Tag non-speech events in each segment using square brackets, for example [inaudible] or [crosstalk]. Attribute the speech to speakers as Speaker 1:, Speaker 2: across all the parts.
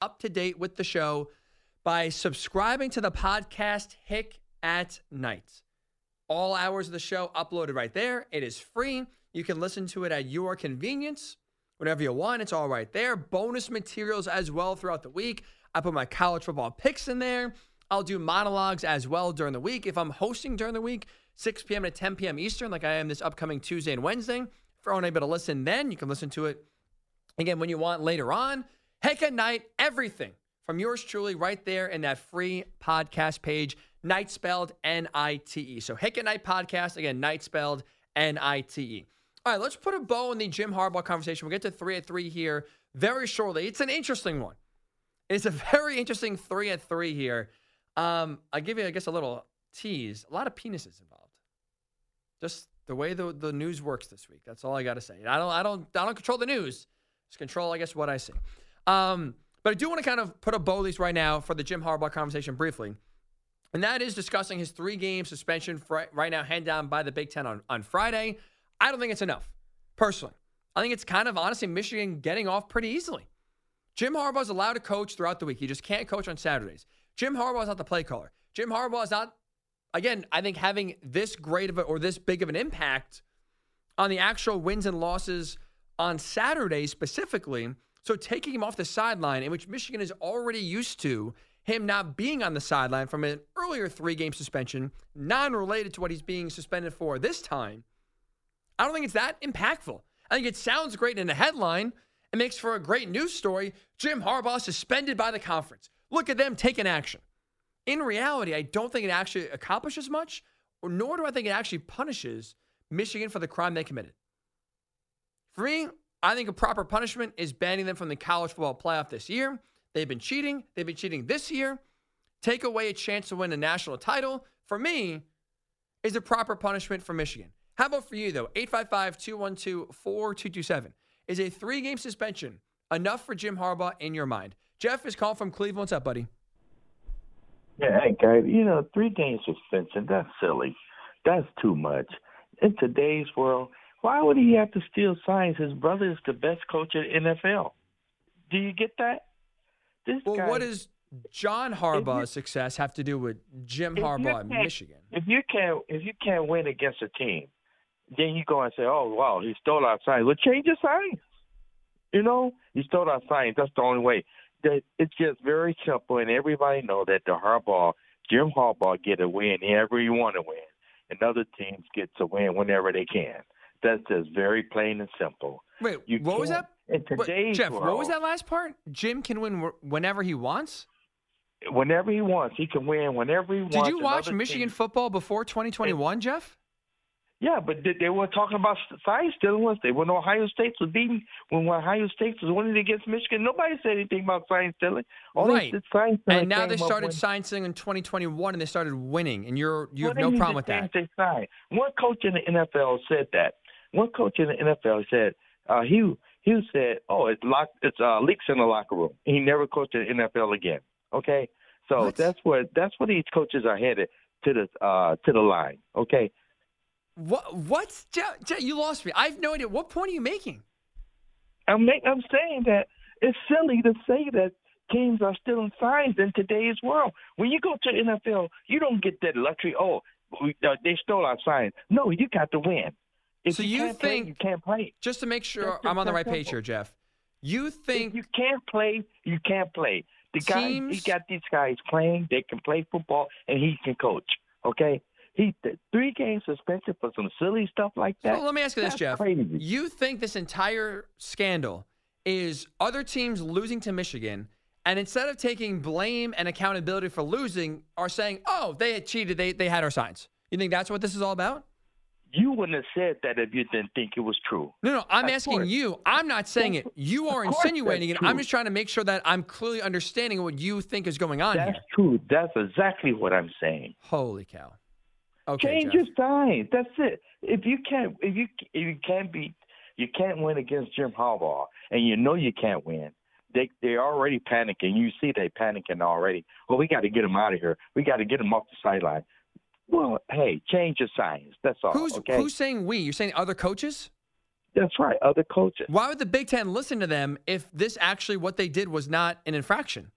Speaker 1: up to date with the show by subscribing to the podcast Hick at Nite. All hours of the show uploaded right there. It is free. You can listen to it at your convenience, whenever you want. It's all right there. Bonus materials as well throughout the week. I put my college football picks in there. I'll do monologues as well during the week. If I'm hosting during the week, 6 p.m. to 10 p.m. Eastern, like I am this upcoming Tuesday and Wednesday. If you're unable to listen then, you can listen to it again when you want later on. Hick at Nite, everything from yours truly right there in that free podcast page. Night spelled N I T E. So Hick at Nite podcast, again, night spelled N I T E. All right, let's put a bow on the Jim Harbaugh conversation. We'll get to three at three here very shortly. It's an interesting one. It's a [laughs] very interesting three at three here. Um, I'll give you, I guess, a little tease. A lot of penises involved. Just the way the, the news works this week. That's all I got to say. I don't, I don't, I don't control the news. Just control, I guess, what I see. Um, but I do want to kind of put a bow least right now for the Jim Harbaugh conversation briefly. And that is discussing his three game suspension right now, hand down by the Big Ten on, on Friday. I don't think it's enough, personally. I think it's kind of honestly Michigan getting off pretty easily. Jim Harbaugh is allowed to coach throughout the week. He just can't coach on Saturdays. Jim Harbaugh is not the play caller. Jim Harbaugh is not, again, I think having this great of a, or this big of an impact on the actual wins and losses on Saturday specifically. So taking him off the sideline, in which Michigan is already used to him not being on the sideline from an earlier three game suspension, non related to what he's being suspended for this time, I don't think it's that impactful. I think it sounds great in a headline. It makes for a great news story. Jim Harbaugh suspended by the conference. Look at them taking action. In reality, I don't think it actually accomplishes much, nor do I think it actually punishes Michigan for the crime they committed. For me, I think a proper punishment is banning them from the college football playoff this year. They've been cheating. They've been cheating this year. Take away a chance to win a national title, for me, is a proper punishment for Michigan. How about for you, though? 855 212 4227. Is a three game suspension enough for Jim Harbaugh in your mind? Jeff is calling from Cleveland. What's up, buddy?
Speaker 2: Yeah, hey, guys, you know, three game suspension, that's silly. That's too much. In today's world, why would he have to steal signs? His brother is the best coach in NFL. Do you get that?
Speaker 1: This well, guy, what does John Harbaugh's you, success have to do with Jim Harbaugh in Michigan?
Speaker 2: If you can't, if you can't win against a team, then you go and say, "Oh, wow, he stole our signs." Well, change your signs. You know, he stole our signs. That's the only way. That it's just very simple, and everybody know that the Harbaugh, Jim Harbaugh, get a win whenever he want to win, and other teams get to win whenever they can. That's just very plain and simple.
Speaker 1: Wait, you what was that? In today's Jeff, world, what was that last part? Jim can win whenever he wants.
Speaker 2: Whenever he wants, he can win whenever he wants.
Speaker 1: Did you watch Michigan
Speaker 2: team.
Speaker 1: football before 2021, Jeff?
Speaker 2: Yeah, but they, they were talking about sign stealing once they when Ohio State was beating when Ohio State was winning against Michigan. Nobody said anything about science stealing.
Speaker 1: All right. Sign and now they started sign stealing in 2021 and they started winning, and you're you have no problem with that.
Speaker 2: One coach in the NFL said that. One coach in the NFL said uh, he he said, "Oh, it's lock, it's uh, leaks in the locker room." He never coached in the NFL again. Okay, so what? that's where that's what these coaches are headed to the uh, to the line. Okay,
Speaker 1: what? What? You lost me. I have no idea. What point are you making?
Speaker 2: I'm make, I'm saying that it's silly to say that teams are stealing signs in today's world. When you go to NFL, you don't get that luxury. Oh, we, uh, they stole our signs. No, you got to win. If
Speaker 1: so
Speaker 2: you,
Speaker 1: you think
Speaker 2: play, you can't play?
Speaker 1: Just to make sure I'm on the right page here, Jeff. You think
Speaker 2: if you can't play, you can't play. The teams, guy, he got these guys playing. They can play football, and he can coach. Okay, he three game suspension for some silly stuff like that.
Speaker 1: So let me ask you
Speaker 2: this,
Speaker 1: Jeff.
Speaker 2: Crazy.
Speaker 1: You think this entire scandal is other teams losing to Michigan, and instead of taking blame and accountability for losing, are saying, "Oh, they had cheated. They they had our signs." You think that's what this is all about?
Speaker 2: You wouldn't have said that if you didn't think it was true.
Speaker 1: No, no, I'm of asking course. you. I'm not saying it. You are insinuating it. I'm just trying to make sure that I'm clearly understanding what you think is going on
Speaker 2: that's
Speaker 1: here.
Speaker 2: true. That's exactly what I'm saying.
Speaker 1: Holy cow. Okay,
Speaker 2: Change
Speaker 1: Jeff.
Speaker 2: your signs. That's it. If you can't, if you if you can't beat, you can't win against Jim Harbaugh, and you know you can't win. They they're already panicking. You see they panicking already. Well, we got to get them out of here. We got to get them off the sideline. Well, hey, change your signs. That's all.
Speaker 1: Who's
Speaker 2: okay?
Speaker 1: who's saying we? You're saying other coaches?
Speaker 2: That's right. Other coaches.
Speaker 1: Why would the Big Ten listen to them if this actually what they did was not an infraction?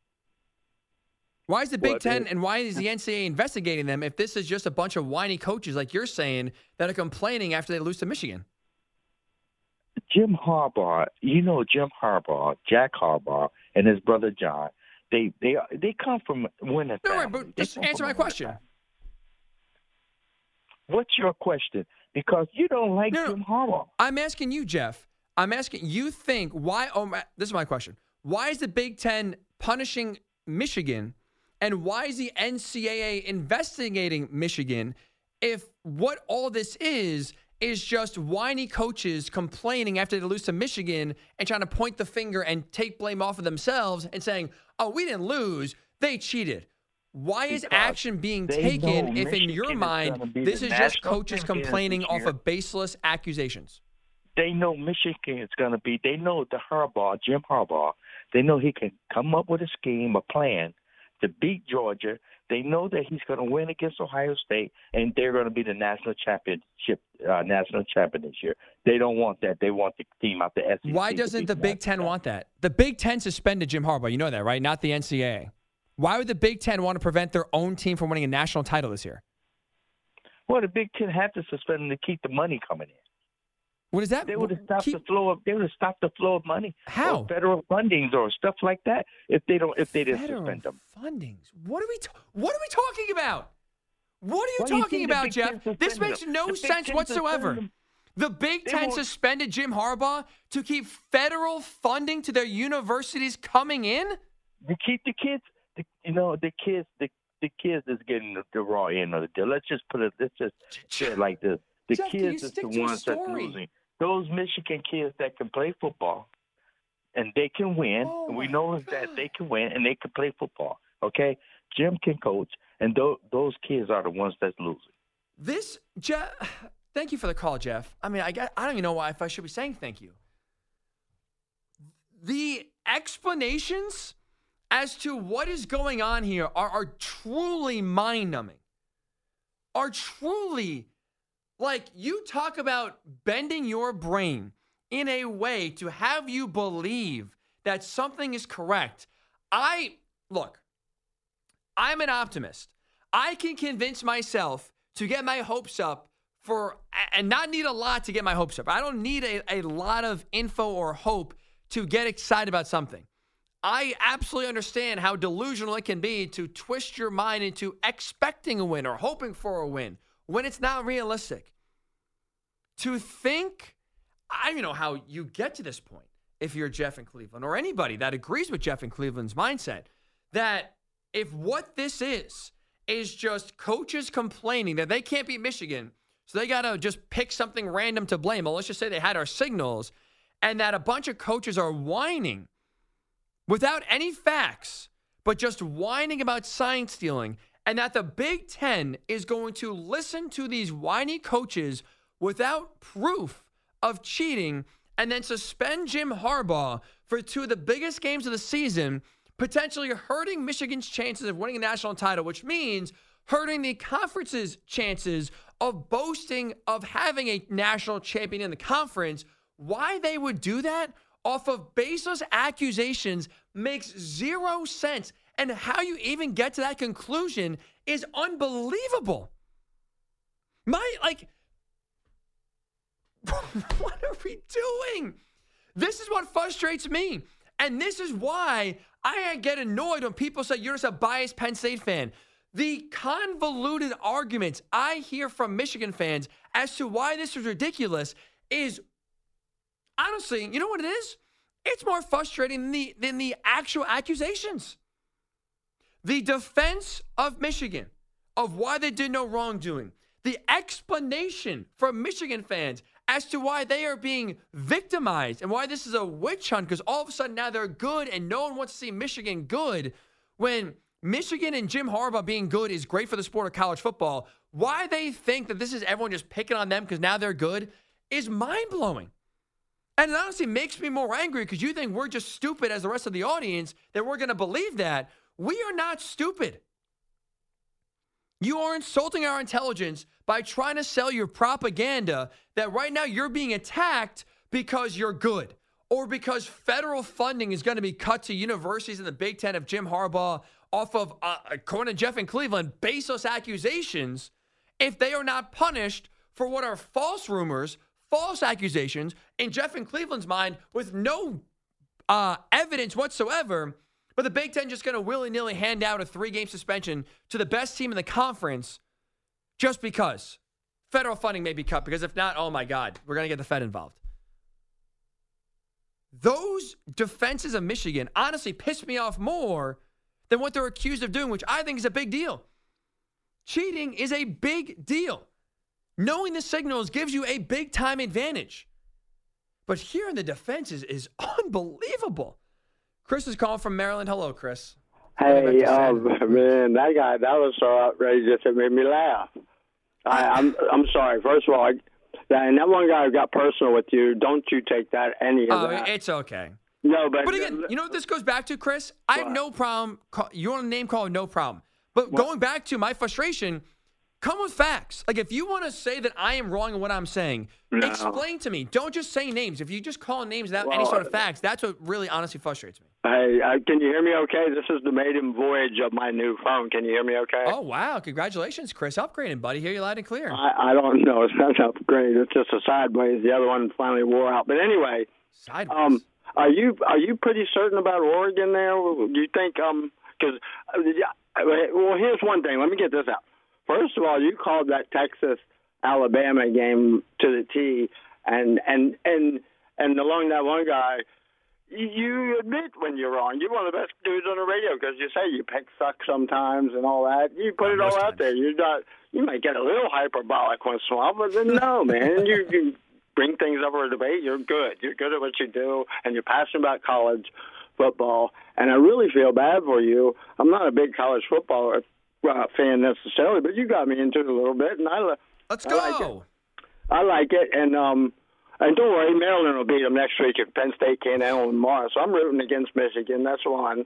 Speaker 1: Why is the Big
Speaker 2: Well,
Speaker 1: Ten and why is the NCAA investigating them if this is just a bunch of whiny coaches like you're saying that are complaining after they lose to Michigan?
Speaker 2: Jim Harbaugh, you know Jim Harbaugh, Jack Harbaugh, and his brother John. They they they come from winning.
Speaker 1: No, right, but just answer my question.
Speaker 2: What's your question? Because you don't like
Speaker 1: No.
Speaker 2: Jim Harbaugh.
Speaker 1: I'm asking you, Jeff. I'm asking you think why oh my, this is my question. Why is the Big 10 punishing Michigan and why is the NCAA investigating Michigan if what all this is is just whiny coaches complaining after they lose to Michigan and trying to point the finger and take blame off of themselves and saying, "Oh, we didn't lose. They cheated." Why is
Speaker 2: Because
Speaker 1: action being taken if in your
Speaker 2: is
Speaker 1: mind this is just coaches complaining off of baseless accusations?
Speaker 2: They know Michigan is going to be. They know the Harbaugh, Jim Harbaugh. They know he can come up with a scheme, a plan to beat Georgia. They know that he's going to win against Ohio State, and they're going to be the national championship, uh, national champion this year. They don't want that. They want the team out the SEC.
Speaker 1: Why doesn't the Big Ten want that? The Big Ten suspended Jim Harbaugh. You know that, right? Not the NCAA. Why would the Big Ten want to prevent their own team from winning a national title this year?
Speaker 2: Well, the Big Ten had to suspend him to keep the money coming in.
Speaker 1: What is that?
Speaker 2: They would have stopped
Speaker 1: Keep-
Speaker 2: the flow of. They would have stopped the flow of money.
Speaker 1: How?
Speaker 2: Federal fundings or stuff like that. If they don't, if they didn't
Speaker 1: Federal
Speaker 2: suspend them.
Speaker 1: fundings. What are we? ta- what are we talking about? What are you
Speaker 2: Why do you
Speaker 1: talking about, Jeff? This makes no
Speaker 2: The
Speaker 1: sense
Speaker 2: Ten
Speaker 1: whatsoever. The Big
Speaker 2: They
Speaker 1: Ten
Speaker 2: won't-
Speaker 1: suspended Jim Harbaugh to keep federal funding to their universities coming in.
Speaker 2: to keep the kids. The, you know, the kids, the the kids is getting the, the raw end of the deal. Let's just put it. Let's just say it like this: the
Speaker 1: Jeff,
Speaker 2: kids is the ones that's losing. Those Michigan kids that can play football, and they can win.
Speaker 1: Oh,
Speaker 2: we know
Speaker 1: God.
Speaker 2: that they can win and they can play football. Okay, Jim can coach, and those those kids are the ones that's losing.
Speaker 1: This, Jeff. Thank you for the call, Jeff. I mean, I got, I don't even know why if I should be saying thank you. The explanations as to what is going on here are, are truly mind numbing. Are truly like you talk about bending your brain in a way to have you believe that something is correct. I look, I'm an optimist. I can convince myself to get my hopes up for and not need a lot to get my hopes up. I don't need a, a lot of info or hope to get excited about something. I absolutely understand how delusional it can be to twist your mind into expecting a win or hoping for a win when it's not realistic. To think, I don't know how you get to this point if you're Jeff in Cleveland or anybody that agrees with Jeff in Cleveland's mindset that if what this is is just coaches complaining that they can't beat Michigan, so they got to just pick something random to blame. Well, let's just say they had our signals, and that a bunch of coaches are whining without any facts, but just whining about sign stealing, and that the Big Ten is going to listen to these whiny coaches without proof of cheating and then suspend Jim Harbaugh for two of the biggest games of the season, potentially hurting Michigan's chances of winning a national title, which means hurting the conference's chances of boasting of having a national champion in the conference. Why they would do that off of baseless accusations makes zero sense. And how you even get to that conclusion is unbelievable. My, like, [laughs] what are we doing? This is what frustrates me. And this is why I get annoyed when people say you're just a biased Penn State fan. The convoluted arguments I hear from Michigan fans as to why this is ridiculous is honestly, you know what it is? It's more frustrating than the, than the actual accusations. The defense of Michigan of why they did no wrongdoing, the explanation from Michigan fans as to why they are being victimized and why this is a witch hunt because all of a sudden now they're good and no one wants to see Michigan good when Michigan and Jim Harbaugh being good is great for the sport of college football. Why they think that this is everyone just picking on them because now they're good is mind blowing. And it honestly makes me more angry because you think we're just stupid as the rest of the audience that we're going to believe that. We are not stupid. You are insulting our intelligence by trying to sell your propaganda that right now you're being attacked because you're good or because federal funding is going to be cut to universities in the Big Ten of Jim Harbaugh off of, uh, according to Jeff in Cleveland, baseless accusations, if they are not punished for what are false rumors, false accusations, in Jeff in Cleveland's mind, with no uh, evidence whatsoever, but the Big Ten just going to willy nilly hand out a three game suspension to the best team in the conference just because federal funding may be cut. Because if not, oh my God, we're going to get the Fed involved. Those defenses of Michigan honestly piss me off more than what they're accused of doing, which I think is a big deal. Cheating is a big deal. Knowing the signals gives you a big time advantage. But here in the defenses is [laughs] unbelievable. Chris is calling from Maryland. Hello, Chris.
Speaker 3: Hey, oh man, that guy that was so outrageous it made me laugh. I, ah. I'm I'm sorry. First of all, I, and that one guy got personal with you, don't you take that any of
Speaker 1: Oh,
Speaker 3: that.
Speaker 1: it's okay.
Speaker 3: no, but
Speaker 1: But again, you know what this goes back to, Chris? I have no problem. Call, you want a name call, no problem. But going back to my frustration, come with facts. Like if you want to say that I am wrong in what I'm saying,
Speaker 3: No.
Speaker 1: explain to me. Don't just say names. If you just call names without any sort of facts, that's what really honestly frustrates me.
Speaker 3: Hey, uh, can you hear me? Okay, this is the maiden voyage of my new phone. Can you hear me? Okay.
Speaker 1: Oh wow! Congratulations, Chris, upgrading, buddy. Hear you loud and clear.
Speaker 3: I, I don't know. It's not upgrade. It's just a sideways. The other one finally wore out. But anyway,
Speaker 1: Sideways.
Speaker 3: um, are you are you pretty certain about Oregon there? Do you think um because uh, yeah, well here's one thing. Let me get this out. First of all, you called that Texas Alabama game to the T, and and and and along that one guy. you- admit when you're wrong. You're one of the best dudes on the radio because you say you pick suck sometimes and all that. You put it all out there. You're not. You might get a little hyperbolic once in a while, but then no, man. You, you bring things up for a debate. You're good. You're good at what you do, and you're passionate about college football. And I really feel bad for you. I'm not a big college football uh, fan necessarily, but you got me into it a little bit, and I.
Speaker 1: Let's
Speaker 3: I like it. I like it, and um, and don't worry, Maryland will beat them next week if Penn State can't handle them tomorrow. So I'm rooting against Michigan. That's one.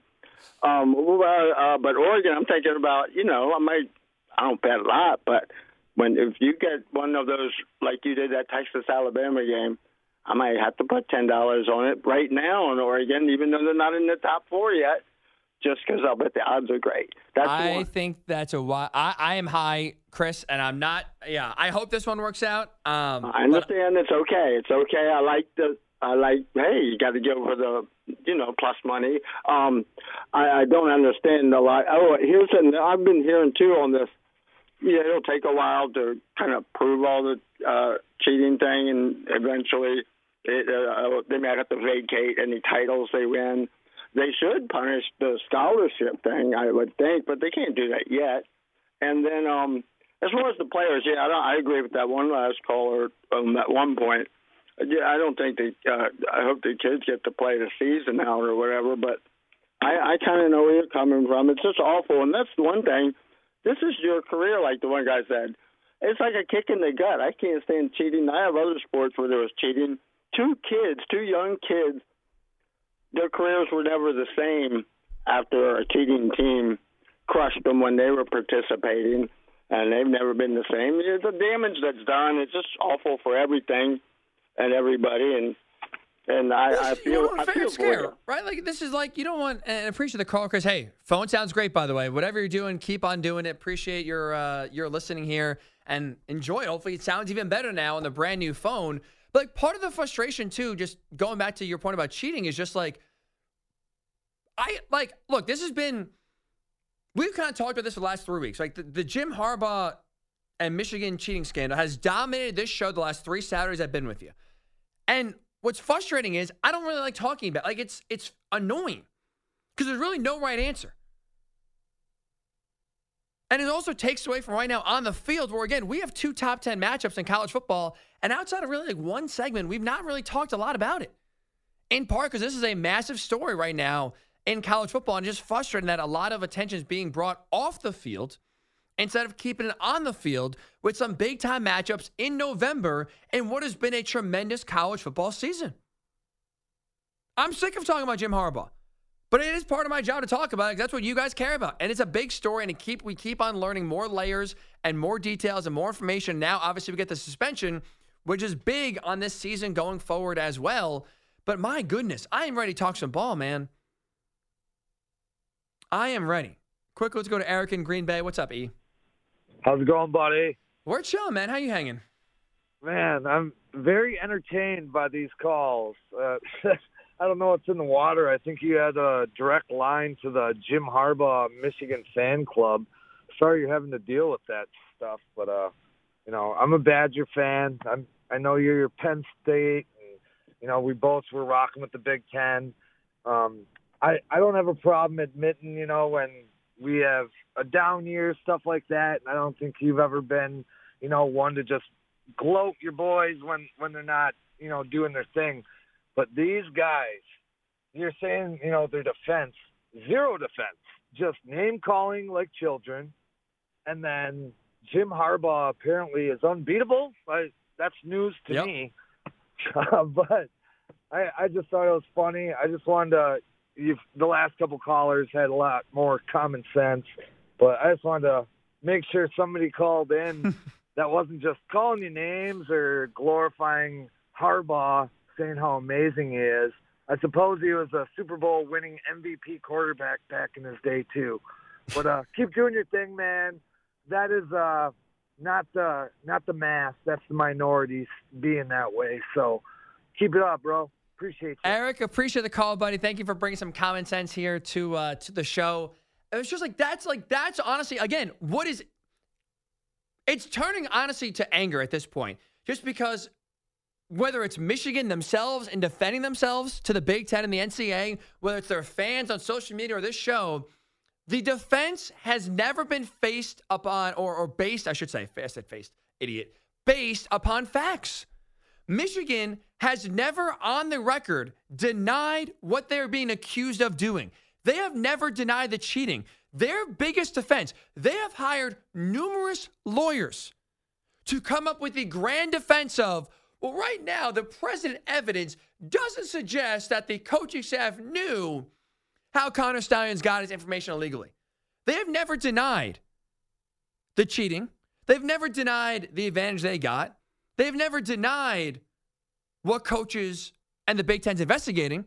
Speaker 3: Um, uh, but Oregon, I'm thinking about. You know, I might. I don't bet a lot, but when if you get one of those like you did that Texas Alabama game, I might have to put ten dollars on it right now on Oregon, even though they're not in the top four yet. Just because I'll bet the odds are great. That's
Speaker 1: I think that's a why. I, I am high, Chris, and I'm not. Yeah, I hope this one works out. Um,
Speaker 3: I understand it's okay. It's okay. I like the. I like. Hey, you got to go for the, you know, plus money. Um, I, I don't understand a lot. Oh, here's an. I've been hearing too on this. Yeah, it'll take a while to kind of prove all the uh, cheating thing, and eventually, it, uh, they might have to vacate any titles they win. They should punish the scholarship thing, I would think, but they can't do that yet. And then, um, as far as the players, yeah, I, don't, I agree with that one last caller um, at one point. Yeah, I don't think they. Uh, I hope the kids get to play the season out or whatever. But I, I kind of know where you're coming from. It's just awful, and that's the one thing. This is your career, like the one guy said. It's like a kick in the gut. I can't stand cheating. I have other sports where there was cheating. Two kids, two young kids, their careers were never the same after a cheating team crushed them when they were participating, and they've never been the same. The damage that's done, it's just awful for everything and everybody, and and I, I
Speaker 1: you
Speaker 3: feel
Speaker 1: know,
Speaker 3: I feel
Speaker 1: and
Speaker 3: for
Speaker 1: square,
Speaker 3: you.
Speaker 1: right? Like this is like you don't want and appreciate the call, Chris. Hey, phone sounds great, by the way. Whatever you're doing, keep on doing it. Appreciate your uh, your listening here and enjoy it. Hopefully, it sounds even better now on the brand new phone. Like part of the frustration too, just going back to your point about cheating, is just like I like look. This has been we've kind of talked about this for the last three weeks. Like the, the Jim Harbaugh and Michigan cheating scandal has dominated this show the last three Saturdays I've been with you. And what's frustrating is I don't really like talking about like it's it's annoying because there's really no right answer. And it also takes away from right now on the field where again we have two top 10 matchups in college football and outside of really like one segment we've not really talked a lot about it. In part because this is a massive story right now in college football and just frustrating that a lot of attention is being brought off the field instead of keeping it on the field with some big time matchups in November in what has been a tremendous college football season. I'm sick of talking about Jim Harbaugh, but it is part of my job to talk about it that's what you guys care about. And it's a big story, and it keep, we keep on learning more layers and more details and more information. Now, obviously, we get the suspension, which is big on this season going forward as well. But my goodness, I am ready to talk some ball, man. I am ready. Quick, let's go to Eric in Green Bay. What's up, E?
Speaker 4: How's it going, buddy?
Speaker 1: We're chilling, man. How you hanging?
Speaker 4: Man, I'm very entertained by these calls. Uh, [laughs] I don't know what's in the water. I think you had a direct line to the Jim Harbaugh Michigan fan club. Sorry you're having to deal with that stuff, but uh, you know, I'm a Badger fan. I'm I know you're your Penn State, and you know we both were rocking with the Big Ten. Um, I I don't have a problem admitting, you know, when we have a down year, stuff like that. And I don't think you've ever been, you know, one to just gloat your boys when when they're not, you know, doing their thing. But these guys, you're saying, you know, their defense, zero defense, just name calling like children, and then Jim Harbaugh apparently is unbeatable. I, that's news to
Speaker 1: Yep.
Speaker 4: me. [laughs] Uh, but I, I just thought it was funny. I just wanted to. You've, the last couple callers had a lot more common sense, but I just wanted to make sure somebody called in [laughs] that wasn't just calling you names or glorifying Harbaugh, saying how amazing he is. I suppose he was a Super Bowl winning MVP quarterback back in his day too. But uh, keep doing your thing, man. That is uh, not the not the mass. That's the minorities being that way. So keep it up, bro. Appreciate you.
Speaker 1: Eric, appreciate the call, buddy. Thank you for bringing some common sense here to uh, to the show. It was just like that's like that's honestly again what is. It's turning honestly to anger at this point, just because whether it's Michigan themselves and defending themselves to the Big Ten and the NCAA, whether it's their fans on social media or this show, the defense has never been faced upon or or based, I should say, I said faced, idiot, based upon facts. Michigan has never on the record denied what they're being accused of doing. They have never denied the cheating. Their biggest defense, they have hired numerous lawyers to come up with the grand defense of, well, right now, the present evidence doesn't suggest that the coaching staff knew how Connor Stalions got his information illegally. They have never denied the cheating. They've never denied the advantage they got. They've never denied what coaches and the Big Ten's investigating.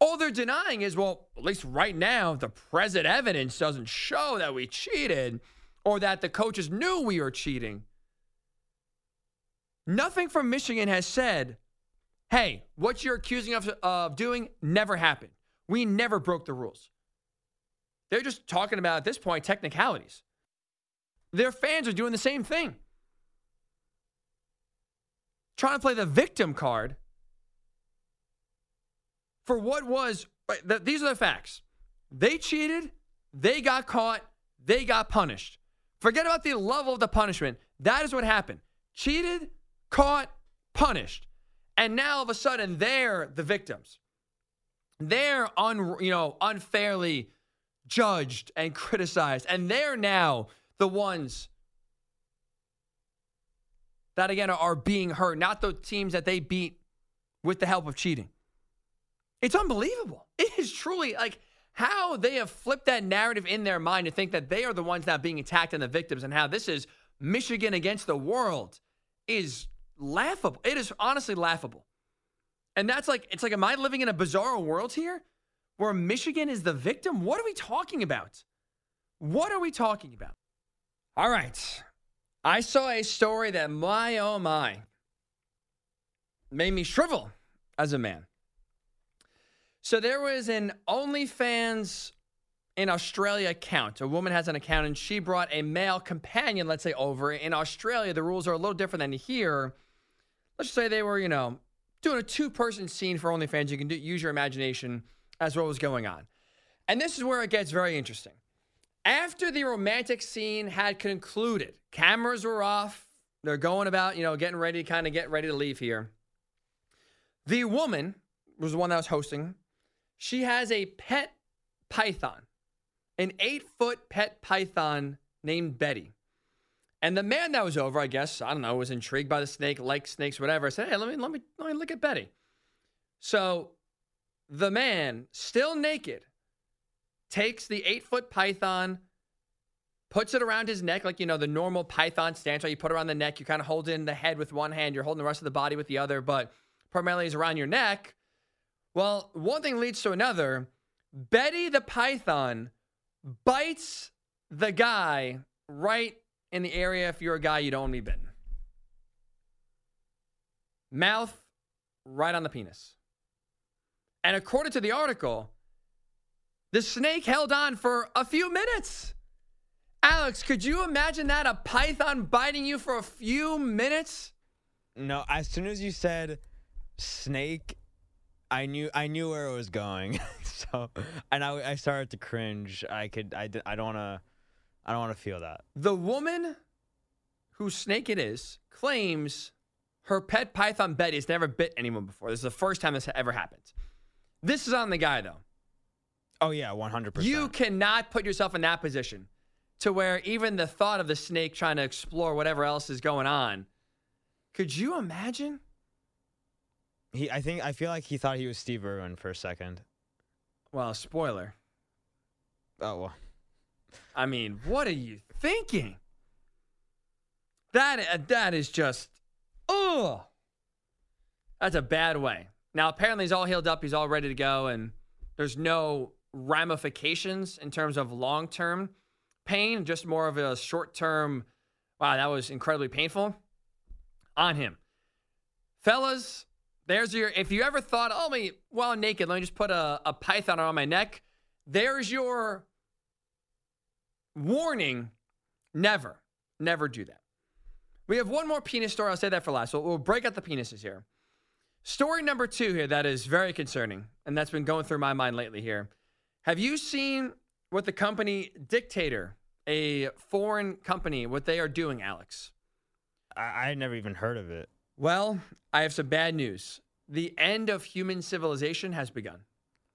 Speaker 1: All they're denying is, well, at least right now, the present evidence doesn't show that we cheated or that the coaches knew we were cheating. Nothing from Michigan has said, hey, what you're accusing us of doing never happened. We never broke the rules. They're just talking about, at this point, technicalities. Their fans are doing the same thing. Trying to play the victim card for what was, these are the facts. They cheated, they got caught, they got punished. Forget about the level of the punishment. That is what happened. Cheated, caught, punished. And now all of a sudden they're the victims. They're un, you know, unfairly judged and criticized. And they're now the ones that again are being hurt, not the teams that they beat with the help of cheating. It's unbelievable. It is truly like how they have flipped that narrative in their mind to think that they are the ones now being attacked and the victims, and how this is Michigan against the world is laughable. It is honestly laughable. And that's like, it's like, am I living in a bizarre world here where Michigan is the victim? What are we talking about? What are we talking about? All right. I saw a story that, my oh my, made me shrivel as a man. So there was an OnlyFans in Australia account. A woman has an account and she brought a male companion, let's say, over. In Australia, the rules are a little different than here. Let's just say they were, you know, doing a two person scene for OnlyFans. You can do, use your imagination as what was going on. And this is where it gets very interesting. After the romantic scene had concluded, cameras were off. They're going about, you know, getting ready, to kind of get ready to leave here. The woman was the one that was hosting. She has a pet python, an eight foot pet python named Betty. And the man that was over, I guess, I don't know, was intrigued by the snake, liked snakes, whatever. I said, hey, let me, let me, let me look at Betty. So the man, still naked, takes the eight foot python puts it around his neck, like, you know, the normal python stance, right? You put it around the neck, you're kind of holding the head with one hand, you're holding the rest of the body with the other, but primarily is around your neck. Well, one thing leads to another. Betty the python bites the guy right in the area if you're a guy you don't want bitten. Mouth right on the penis. And according to the article, the snake held on for a few minutes. Alex, could you imagine that? A python biting you for a few minutes?
Speaker 5: No, as soon as you said snake, I knew I knew where it was going. [laughs] so, and I, I started to cringe. I could I, I don't want to I don't want to feel that.
Speaker 1: The woman whose snake it is claims her pet python Betty has never bit anyone before. This is the first time this ever happened. This is on the guy, though.
Speaker 5: Oh yeah, 100%.
Speaker 1: You cannot put yourself in that position to where even the thought of the snake trying to explore whatever else is going on. Could you imagine?
Speaker 5: he I think I feel like he thought he was Steve Irwin for a second.
Speaker 1: Well, spoiler.
Speaker 5: Oh well.
Speaker 1: I mean, what are you thinking? That uh, that is just, oh, that's a bad way. Now apparently he's all healed up, he's all ready to go, and there's no ramifications in terms of long term pain, just more of a short term. Wow, that was incredibly painful on him, fellas. There's your. If you ever thought, oh, me, well, naked, let me just put a, a python on my neck. There's your warning never, never do that. We have one more penis story. I'll say that for last. So we'll break out the penises here. Story number two here that is very concerning, and that's been going through my mind lately here. Have you seen what the company Dictator, a foreign company, what they are doing, Alex?
Speaker 5: I I never even heard of it.
Speaker 1: Well, I have some bad news. The end of human civilization has begun.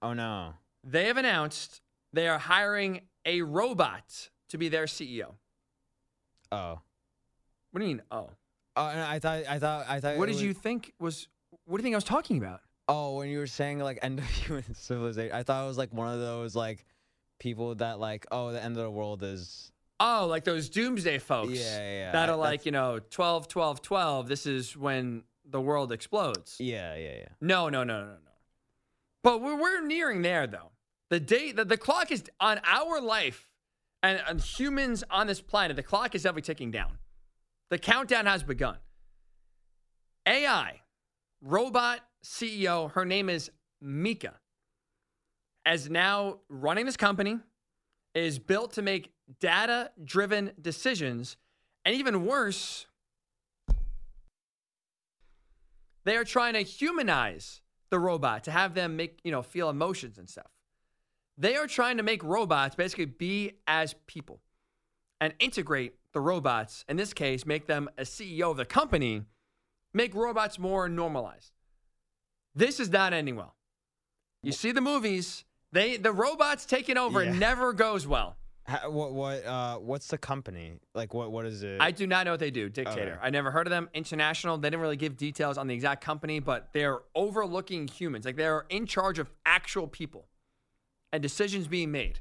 Speaker 5: Oh no.
Speaker 1: They have announced they are hiring a robot to be their CEO.
Speaker 5: Oh.
Speaker 1: What do you mean? Oh,
Speaker 5: Oh, and I thought I thought I thought
Speaker 1: what did you think was? What do you think I was talking about?
Speaker 5: Oh, when you were saying like end of [laughs] human civilization, I thought it was like one of those like people that like oh the end of the world is
Speaker 1: Oh, like those doomsday folks.
Speaker 5: Yeah, yeah, yeah.
Speaker 1: That are like, you know, 12, 12, 12. This is when the world explodes.
Speaker 5: yeah yeah yeah.
Speaker 1: No, no, no, no, no. But we're, we're nearing there, though. The date, the, the clock is on our life and, and humans on this planet, the clock is definitely ticking down. The countdown has begun. AI, robot CEO, her name is Mika, as now running this company, is built to make data driven decisions. And even worse, they are trying to humanize the robot to have them make, you know, feel emotions and stuff. They are trying to make robots basically be as people and integrate the robots. In this case, make them a CEO of the company, make robots more normalized. This is not ending well. You see the movies, they the robots taking over
Speaker 5: Yeah.
Speaker 1: never goes well.
Speaker 5: Ha, what what uh what's the company like? What what is it?
Speaker 1: I do not know what they do. Dictator.
Speaker 5: Okay.
Speaker 1: I never heard of them. International. They didn't really give details on the exact company, but they're overlooking humans. Like they're in charge of actual people and decisions being made.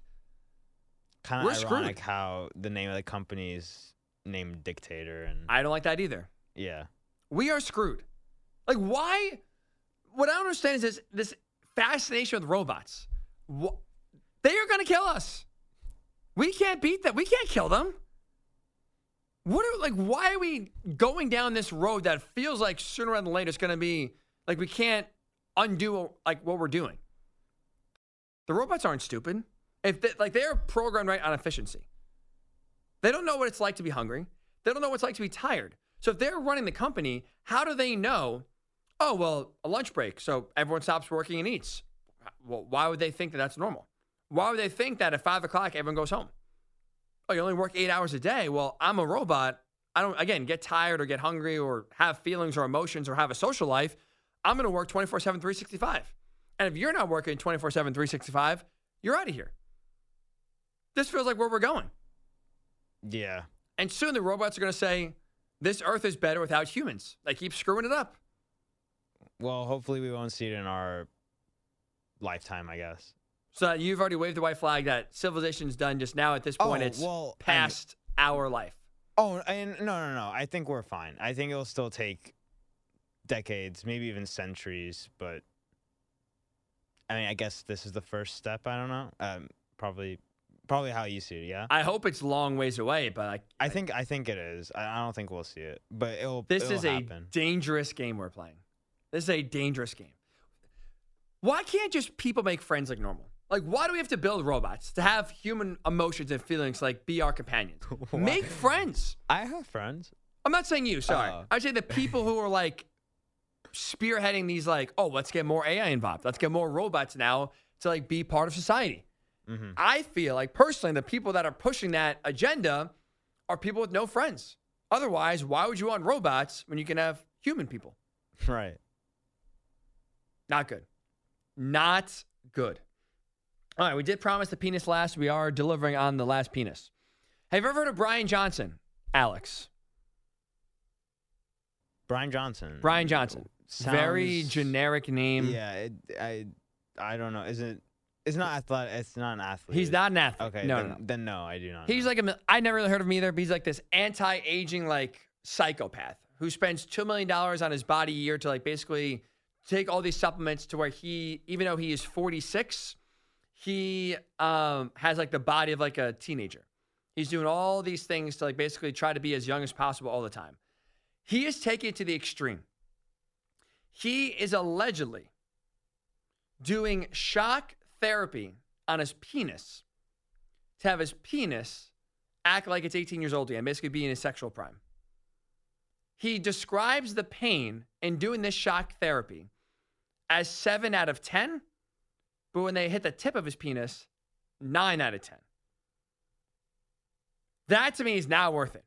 Speaker 5: kind
Speaker 1: we're screwed.
Speaker 5: ironic how the name of the company is named Dictator and
Speaker 1: I don't like that either.
Speaker 5: yeah.
Speaker 1: We are screwed. Like why? What I don't understand is this this fascination with robots. Wh- They are going to kill us. We can't beat them. We can't kill them. What are like? Why are we going down this road that feels like sooner rather than later it's going to be like we can't undo like what we're doing? The robots aren't stupid. If they, like they're programmed right on efficiency, they don't know what it's like to be hungry. They don't know what it's like to be tired. So if they're running the company, how do they know? Oh well, a lunch break, so everyone stops working and eats. Well, why would they think that that's normal? Why would they think that at five o'clock everyone goes home? Oh, you only work eight hours a day. Well, I'm a robot. I don't again get tired or get hungry or have feelings or emotions or have a social life. I'm going to work 24 7, 365. And if you're not working 24 7, 365, you're out of here. This feels like where we're going.
Speaker 5: Yeah.
Speaker 1: And soon the robots are going to say, this earth is better without humans. They keep screwing it up.
Speaker 5: Well, hopefully we won't see it in our lifetime, I guess.
Speaker 1: So you've already waved the white flag that civilization's done. Just now, at this point,
Speaker 5: Oh,
Speaker 1: it's
Speaker 5: well, I mean-
Speaker 1: past our life.
Speaker 5: Oh, and no, no, no. I think we're fine. I think it'll still take decades, maybe even centuries, but I mean, I guess this is the first step. I don't know. Um, probably, probably how you see it. Yeah.
Speaker 1: I hope it's long ways away, but I,
Speaker 5: I think I think it is. I, I don't think we'll see it, but it'll.
Speaker 1: this
Speaker 5: it'll
Speaker 1: is
Speaker 5: happen.
Speaker 1: a dangerous game we're playing. This is a dangerous game. Why can't just people make friends like normal? Like, why do we have to build robots to have human emotions and feelings like be our companions? [laughs] Make friends.
Speaker 5: I have friends.
Speaker 1: I'm not saying you, sorry.
Speaker 5: Oh.
Speaker 1: I'd say the people who are like spearheading these, like, oh, let's get more AI involved. Let's get more robots now to like be part of society.
Speaker 5: Mhm.
Speaker 1: I feel like personally, the people that are pushing that agenda are people with no friends. Otherwise, why would you want robots when you can have human people? [laughs]
Speaker 5: Right.
Speaker 1: Not good. Not good. All right, we did promise the penis last. We are delivering on the last penis. Have you ever heard of Brian Johnson, Alex?
Speaker 5: Brian Johnson.
Speaker 1: Brian Johnson. Very generic name.
Speaker 5: Yeah. It, I. I don't know. Is it? It's not athletic. It's not an athlete.
Speaker 1: He's not an athlete.
Speaker 5: Okay.
Speaker 1: No,
Speaker 5: then,
Speaker 1: no, no.
Speaker 5: Then no, I do not.
Speaker 1: He's
Speaker 5: know.
Speaker 1: like a. I never really heard of him either. But he's like this anti-aging like psychopath who spends two million dollars on his body a year to like basically take all these supplements to where he, even though he is 46, he um has like the body of like a teenager. He's doing all these things to like basically try to be as young as possible all the time. He is taking it to the extreme. He is allegedly doing shock therapy on his penis to have his penis act like it's 18 years old again, basically be in his sexual prime. He describes the pain in doing this shock therapy as 7 out of 10, but when they hit the tip of his penis, 9 out of 10. That to me is not worth it.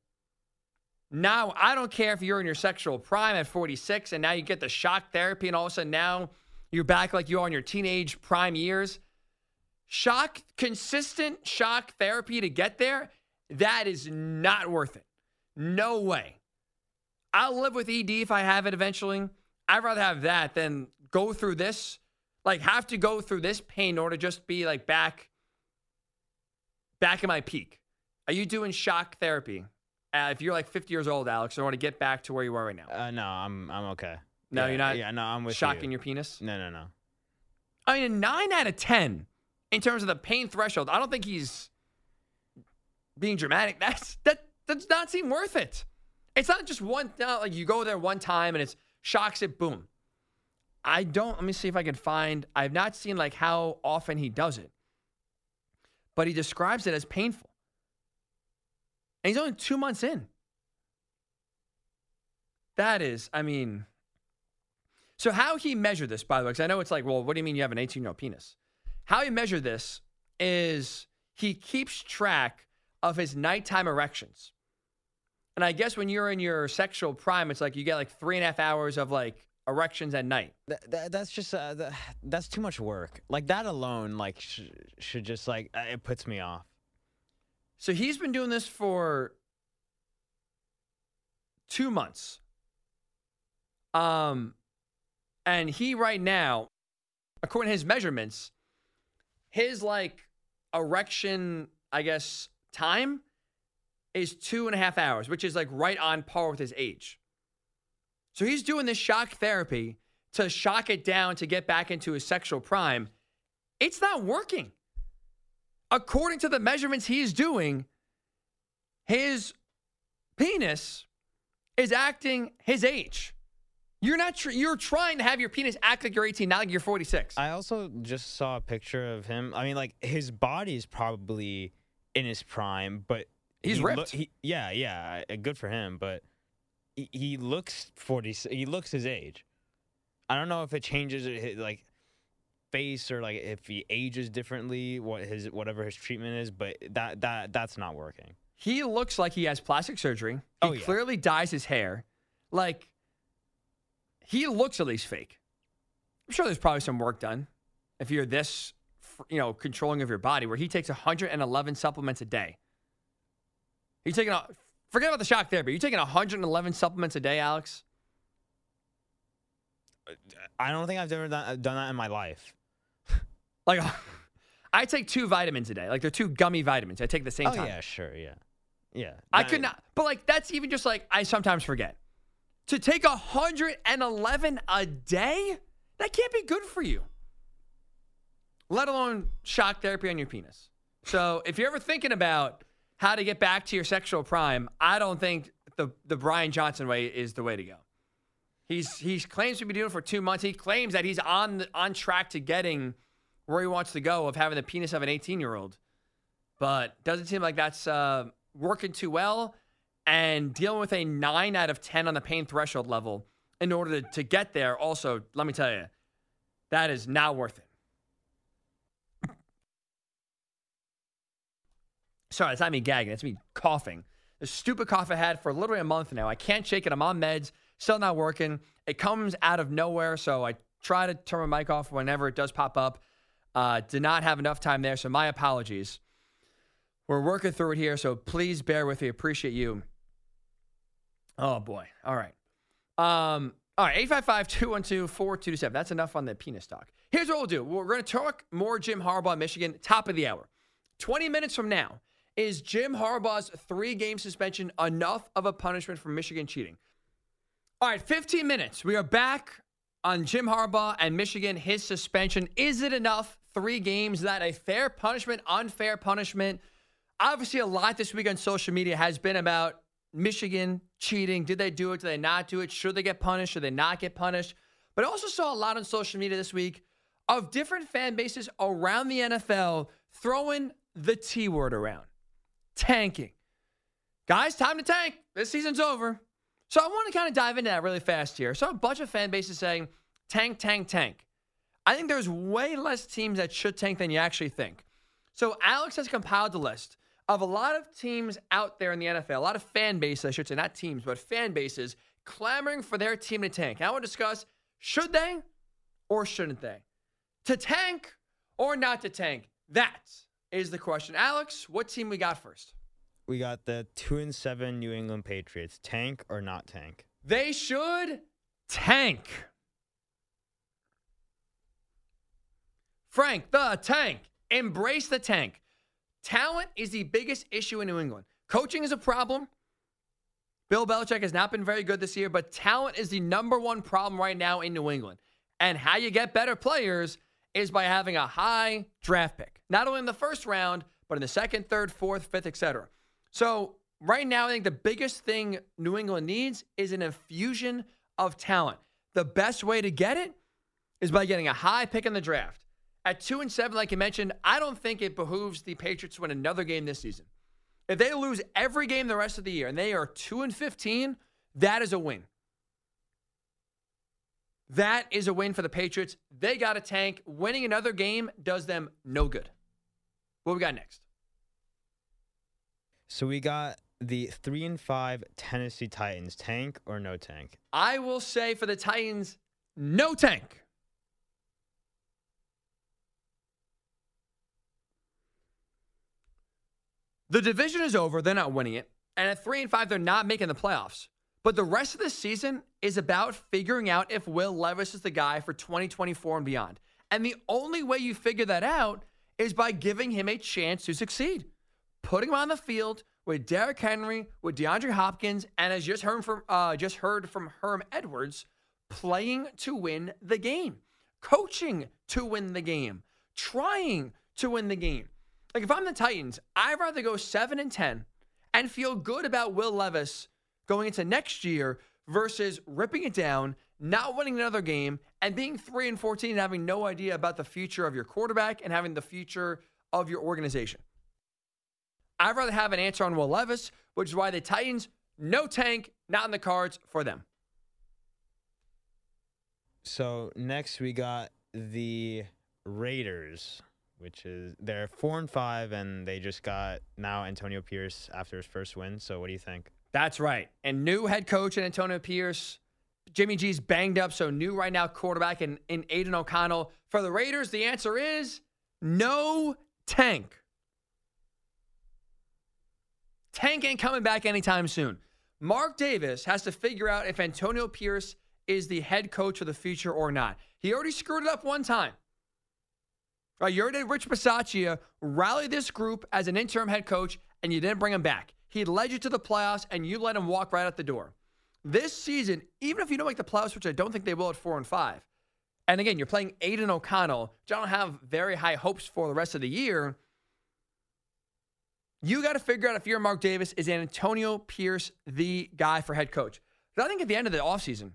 Speaker 1: Now, I don't care if you're in your sexual prime at 46 and now you get the shock therapy and all of a sudden now you're back like you are in your teenage prime years. Shock, consistent shock therapy to get there, that is not worth it. No way. I'll live with ED if I have it eventually. I'd rather have that than go through this, like have to go through this pain in order to just be like back, back in my peak. Are you doing shock therapy? Uh, if you're like 50 years old, Alex, I want to get back to where you are right now.
Speaker 5: Uh, no, I'm. I'm okay.
Speaker 1: No,
Speaker 5: Yeah,
Speaker 1: you're not
Speaker 5: Yeah. No, I'm with
Speaker 1: Shocking
Speaker 5: you.
Speaker 1: your penis?
Speaker 5: No, no, no.
Speaker 1: I mean, a nine out of 10 in terms of the pain threshold. I don't think he's being dramatic. That's that does not seem worth it. It's not just one, not like you go there one time and it's shocks it, boom. I don't, let me see if I can find, I've not seen like how often he does it, but he describes it as painful. And he's only two months in. That is, I mean, so how he measured this, by the way, because I know it's like, well, what do you mean you have an 18 year old penis? How he measured this is he keeps track of his nighttime erections. And I guess when you're in your sexual prime, it's like you get like three and a half hours of like erections at night.
Speaker 5: That, that, that's just uh, that, that's too much work. Like that alone, like sh- should just like uh, it puts me off.
Speaker 1: So he's been doing this for two months. Um, and he right now, according to his measurements, his like erection, I guess, time is two and a half hours, which is like right on par with his age. So he's doing this shock therapy to shock it down to get back into his sexual prime. It's not working. According to the measurements he's doing, his penis is acting his age. You're not. Tr- you're trying to have your penis act like you're 18, not like you're 46.
Speaker 5: I also just saw a picture of him. I mean, like his body is probably in his prime, but
Speaker 1: He's
Speaker 5: he
Speaker 1: ripped.
Speaker 5: he, yeah, yeah, good for him. But he, he looks forty. He looks his age. I don't know if it changes like face or like if he ages differently. What his whatever his treatment is, but that that that's not working.
Speaker 1: He looks like he has plastic surgery. He
Speaker 5: Oh, yeah.
Speaker 1: clearly dyes his hair. Like, he looks at least fake. I'm sure there's probably some work done if you're this, you know, controlling of your body, where he takes 111 supplements a day. He's taking a, forget about the shock therapy. You're taking 111 supplements a day, Alex?
Speaker 5: Uh, I don't think I've ever done, uh, done that in my life.
Speaker 1: Like, [laughs] I take two vitamins a day. Like they're two gummy vitamins. I take the same
Speaker 5: Oh
Speaker 1: time.
Speaker 5: yeah, sure, yeah, yeah.
Speaker 1: I could not, but like that's even just like I sometimes forget. To take 111 a day, that can't be good for you. Let alone shock therapy on your penis. So if you're ever thinking about how to get back to your sexual prime, I don't think the the Brian Johnson way is the way to go. He's he claims to be doing it for two months. He claims that he's on on track to getting where he wants to go of having the penis of an 18 year old, but doesn't seem like that's uh, working too well. And dealing with a nine out of 10 on the pain threshold level in order to, to get there. Also, let me tell you, that is not worth it. Sorry, it's not me gagging. It's me coughing. The stupid cough I had for literally a month now. I can't shake it. I'm on meds. Still not working. It comes out of nowhere. So I try to turn my mic off whenever it does pop up. Uh, did not have enough time there. So my apologies. We're working through it here. So please bear with me. Appreciate you. Oh, boy. All right. Um, all right, 855 212 4227. That's enough on the penis talk. Here's what we'll do we're going to talk more Jim Harbaugh, Michigan, top of the hour. 20 minutes from now, is Jim Harbaugh's three game suspension enough of a punishment for Michigan cheating? All right, 15 minutes. We are back on Jim Harbaugh and Michigan, his suspension. Is it enough? Three games that a fair punishment, unfair punishment? Obviously, a lot this week on social media has been about Michigan cheating. Did they do it? Did they not do it? Should they get punished? Should they not get punished? But I also saw a lot on social media this week of different fan bases around the NFL throwing the T word around tanking. Guys, time to tank. This season's over. So I want to kind of dive into that really fast here. So a bunch of fan bases saying tank, tank, tank. I think there's way less teams that should tank than you actually think. So Alex has compiled a list of a lot of teams out there in the NFL, a lot of fan bases, I should say, not teams, but fan bases clamoring for their team to tank. And I want to discuss should they or shouldn't they? To tank or not to tank? That is the question. Alex, what team we got first?
Speaker 5: We got the two and seven New England Patriots. Tank or not tank?
Speaker 1: They should tank. Frank, the tank. Embrace the tank. Talent is the biggest issue in New England. Coaching is a problem. Bill Belichick has not been very good this year, but talent is the number one problem right now in New England. And how you get better players is by having a high draft pick, not only in the first round, but in the second, third, fourth, fifth, etc. So right now, I think the biggest thing New England needs is an infusion of talent. The best way to get it is by getting a high pick in the draft. At two and seven, like you mentioned, I don't think it behooves the Patriots to win another game this season. If they lose every game the rest of the year and they are two and fifteen, that is a win. That is a win for the Patriots. They got a tank. Winning another game does them no good. What we got next?
Speaker 5: So we got the three and five Tennessee Titans. Tank or no tank?
Speaker 1: I will say for the Titans, no tank. The division is over. They're not winning it. And at three and five, they're not making the playoffs. But the rest of the season is about figuring out if Will Levis is the guy for 2024 and beyond. And the only way you figure that out is by giving him a chance to succeed. Putting him on the field with Derrick Henry, with DeAndre Hopkins, and as just heard from uh, just heard from Herm Edwards, playing to win the game, coaching to win the game, trying to win the game. Like if I'm the Titans, I'd rather go seven and ten and feel good about Will Levis going into next year versus ripping it down, not winning another game, and being three and fourteen and having no idea about the future of your quarterback and having the future of your organization. I'd rather have an answer on Will Levis, which is why the Titans, no tank, not in the cards for them.
Speaker 5: So next we got the Raiders, which is they're four and five, and they just got now Antonio Pierce after his first win. So what do you think?
Speaker 1: That's right. And new head coach and Antonio Pierce. Jimmy G's banged up, so new right now quarterback in, in Aidan O'Connell. For the Raiders, the answer is no tank. Tank ain't coming back anytime soon. Mark Davis has to figure out if Antonio Pierce is the head coach of the future or not. He already screwed it up one time. Right, you already had Rich Bisaccia rally this group as an interim head coach, and you didn't bring him back. He led you to the playoffs, and you let him walk right out the door. This season, even if you don't make the playoffs, which I don't think they will at four and five, and again, you're playing Aidan O'Connell, which I don't have very high hopes for the rest of the year. You got to figure out if you're Mark Davis, is Antonio Pierce the guy for head coach? But I think at the end of the offseason,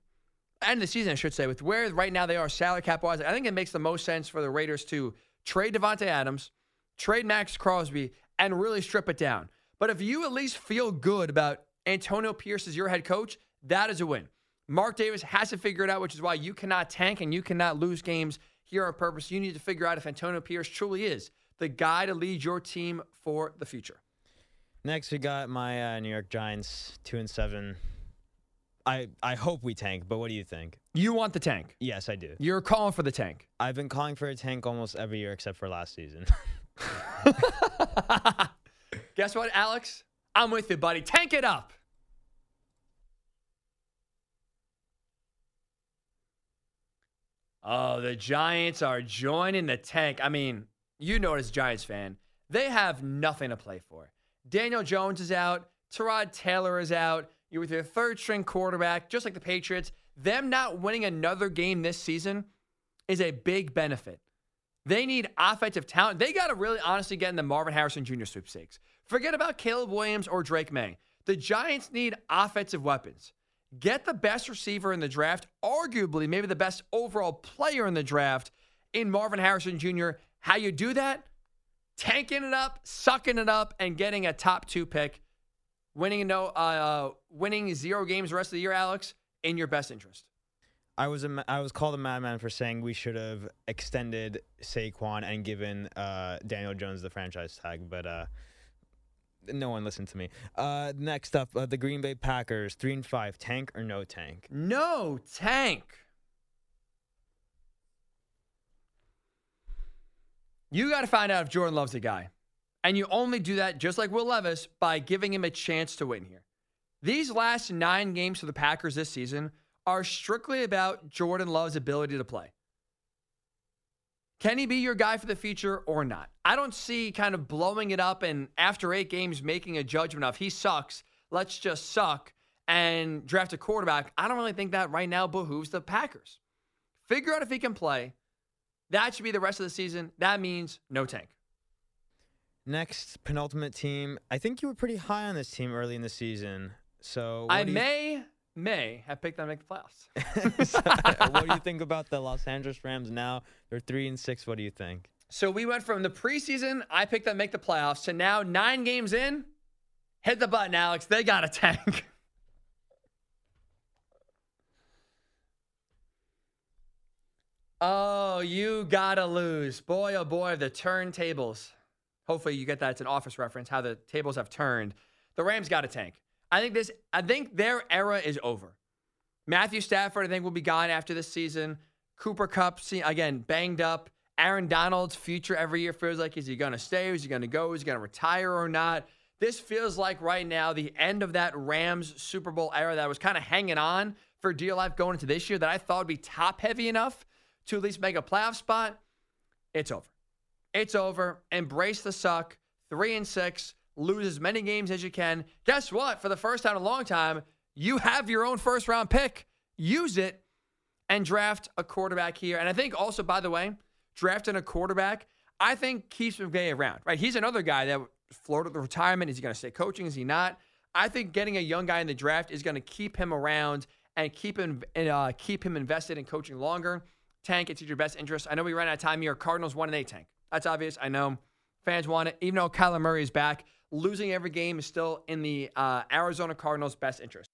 Speaker 1: end of the season, I should say, with where right now they are salary cap wise, I think it makes the most sense for the Raiders to trade Davante Adams, trade Maxx Crosby, and really strip it down. But if you at least feel good about Antonio Pierce as your head coach, that is a win. Mark Davis has to figure it out, which is why you cannot tank and you cannot lose games here on purpose. You need to figure out if Antonio Pierce truly is the guy to lead your team for the future.
Speaker 5: Next, we got my uh, New York Giants, two and seven. I I hope we tank, but what do you think?
Speaker 1: You want the tank.
Speaker 5: Yes, I do.
Speaker 1: You're calling for the tank.
Speaker 5: I've been calling for a tank almost every year except for last season. [laughs]
Speaker 1: Guess what, Alex? I'm with you, buddy. Tank it up. Oh, the Giants are joining the tank. I mean, you know, as Giants fan, they have nothing to play for. Daniel Jones is out. Tyrod Taylor is out. You're with your third string quarterback, just like the Patriots. Them not winning another game this season is a big benefit. They need offensive talent. They got to really honestly get in the Marvin Harrison Jr. sweepstakes. Forget about Caleb Williams or Drake Maye. The Giants need offensive weapons. Get the best receiver in the draft, arguably maybe the best overall player in the draft in Marvin Harrison Jr. How you do that? Tanking it up, sucking it up, and getting a top two pick. Winning no, uh, winning zero games the rest of the year, Alex, in your best interest.
Speaker 5: I was a, I was called a madman for saying we should have extended Saquon and given uh, Daniel Jones the franchise tag, but uh, no one listened to me. Uh, next up, uh, the Green Bay Packers, three and five, tank or no tank?
Speaker 1: No tank. You got to find out if Jordan Love's the guy. And you only do that, just like Will Levis, by giving him a chance to win here. These last nine games for the Packers this season are strictly about Jordan Love's ability to play. Can he be your guy for the future or not? I don't see kind of blowing it up and after eight games making a judgment of he sucks, let's just suck and draft a quarterback. I don't really think that right now behooves the Packers. Figure out if he can play. That should be the rest of the season. That means no tank.
Speaker 5: Next, penultimate team. I think you were pretty high on this team early in the season. So
Speaker 1: I
Speaker 5: you-
Speaker 1: may, may have picked them to make the playoffs. [laughs]
Speaker 5: what do you think about the Los Angeles Rams now? They're three and six. What do you think?
Speaker 1: So we went from the preseason, I picked them to make the playoffs, to now nine games in. Hit the button, Alex. They got a tank. oh, [laughs] you gotta lose. Boy, oh boy, the turntables. Hopefully you get that. It's an office reference, how the tables have turned. The Rams got a tank. I think this, I think their era is over. Matthew Stafford, I think, will be gone after this season. Cooper Kupp, see, again, banged up. Aaron Donald's future every year feels like is he going to stay? Is he going to go? Is he going to retire or not? This feels like right now the end of that Rams Super Bowl era that was kind of hanging on for dear life going into this year that I thought would be top heavy enough to at least make a playoff spot. It's over. It's over. Embrace the suck. Three and six. Lose as many games as you can. Guess what? For the first time in a long time, you have your own first round pick. Use it and draft a quarterback here. And I think also, by the way, drafting a quarterback, I think keeps McVay around, right? He's another guy that floated the retirement. Is he going to stay coaching? Is he not? I think getting a young guy in the draft is going to keep him around and keep him uh, keep him invested in coaching longer. Tank, it's in your best interest. I know we ran out of time here. Cardinals one and eight. Tank. That's obvious. I know fans want it. Even though Kyler Murray is back, losing every game is still in the uh, Arizona Cardinals' best interest.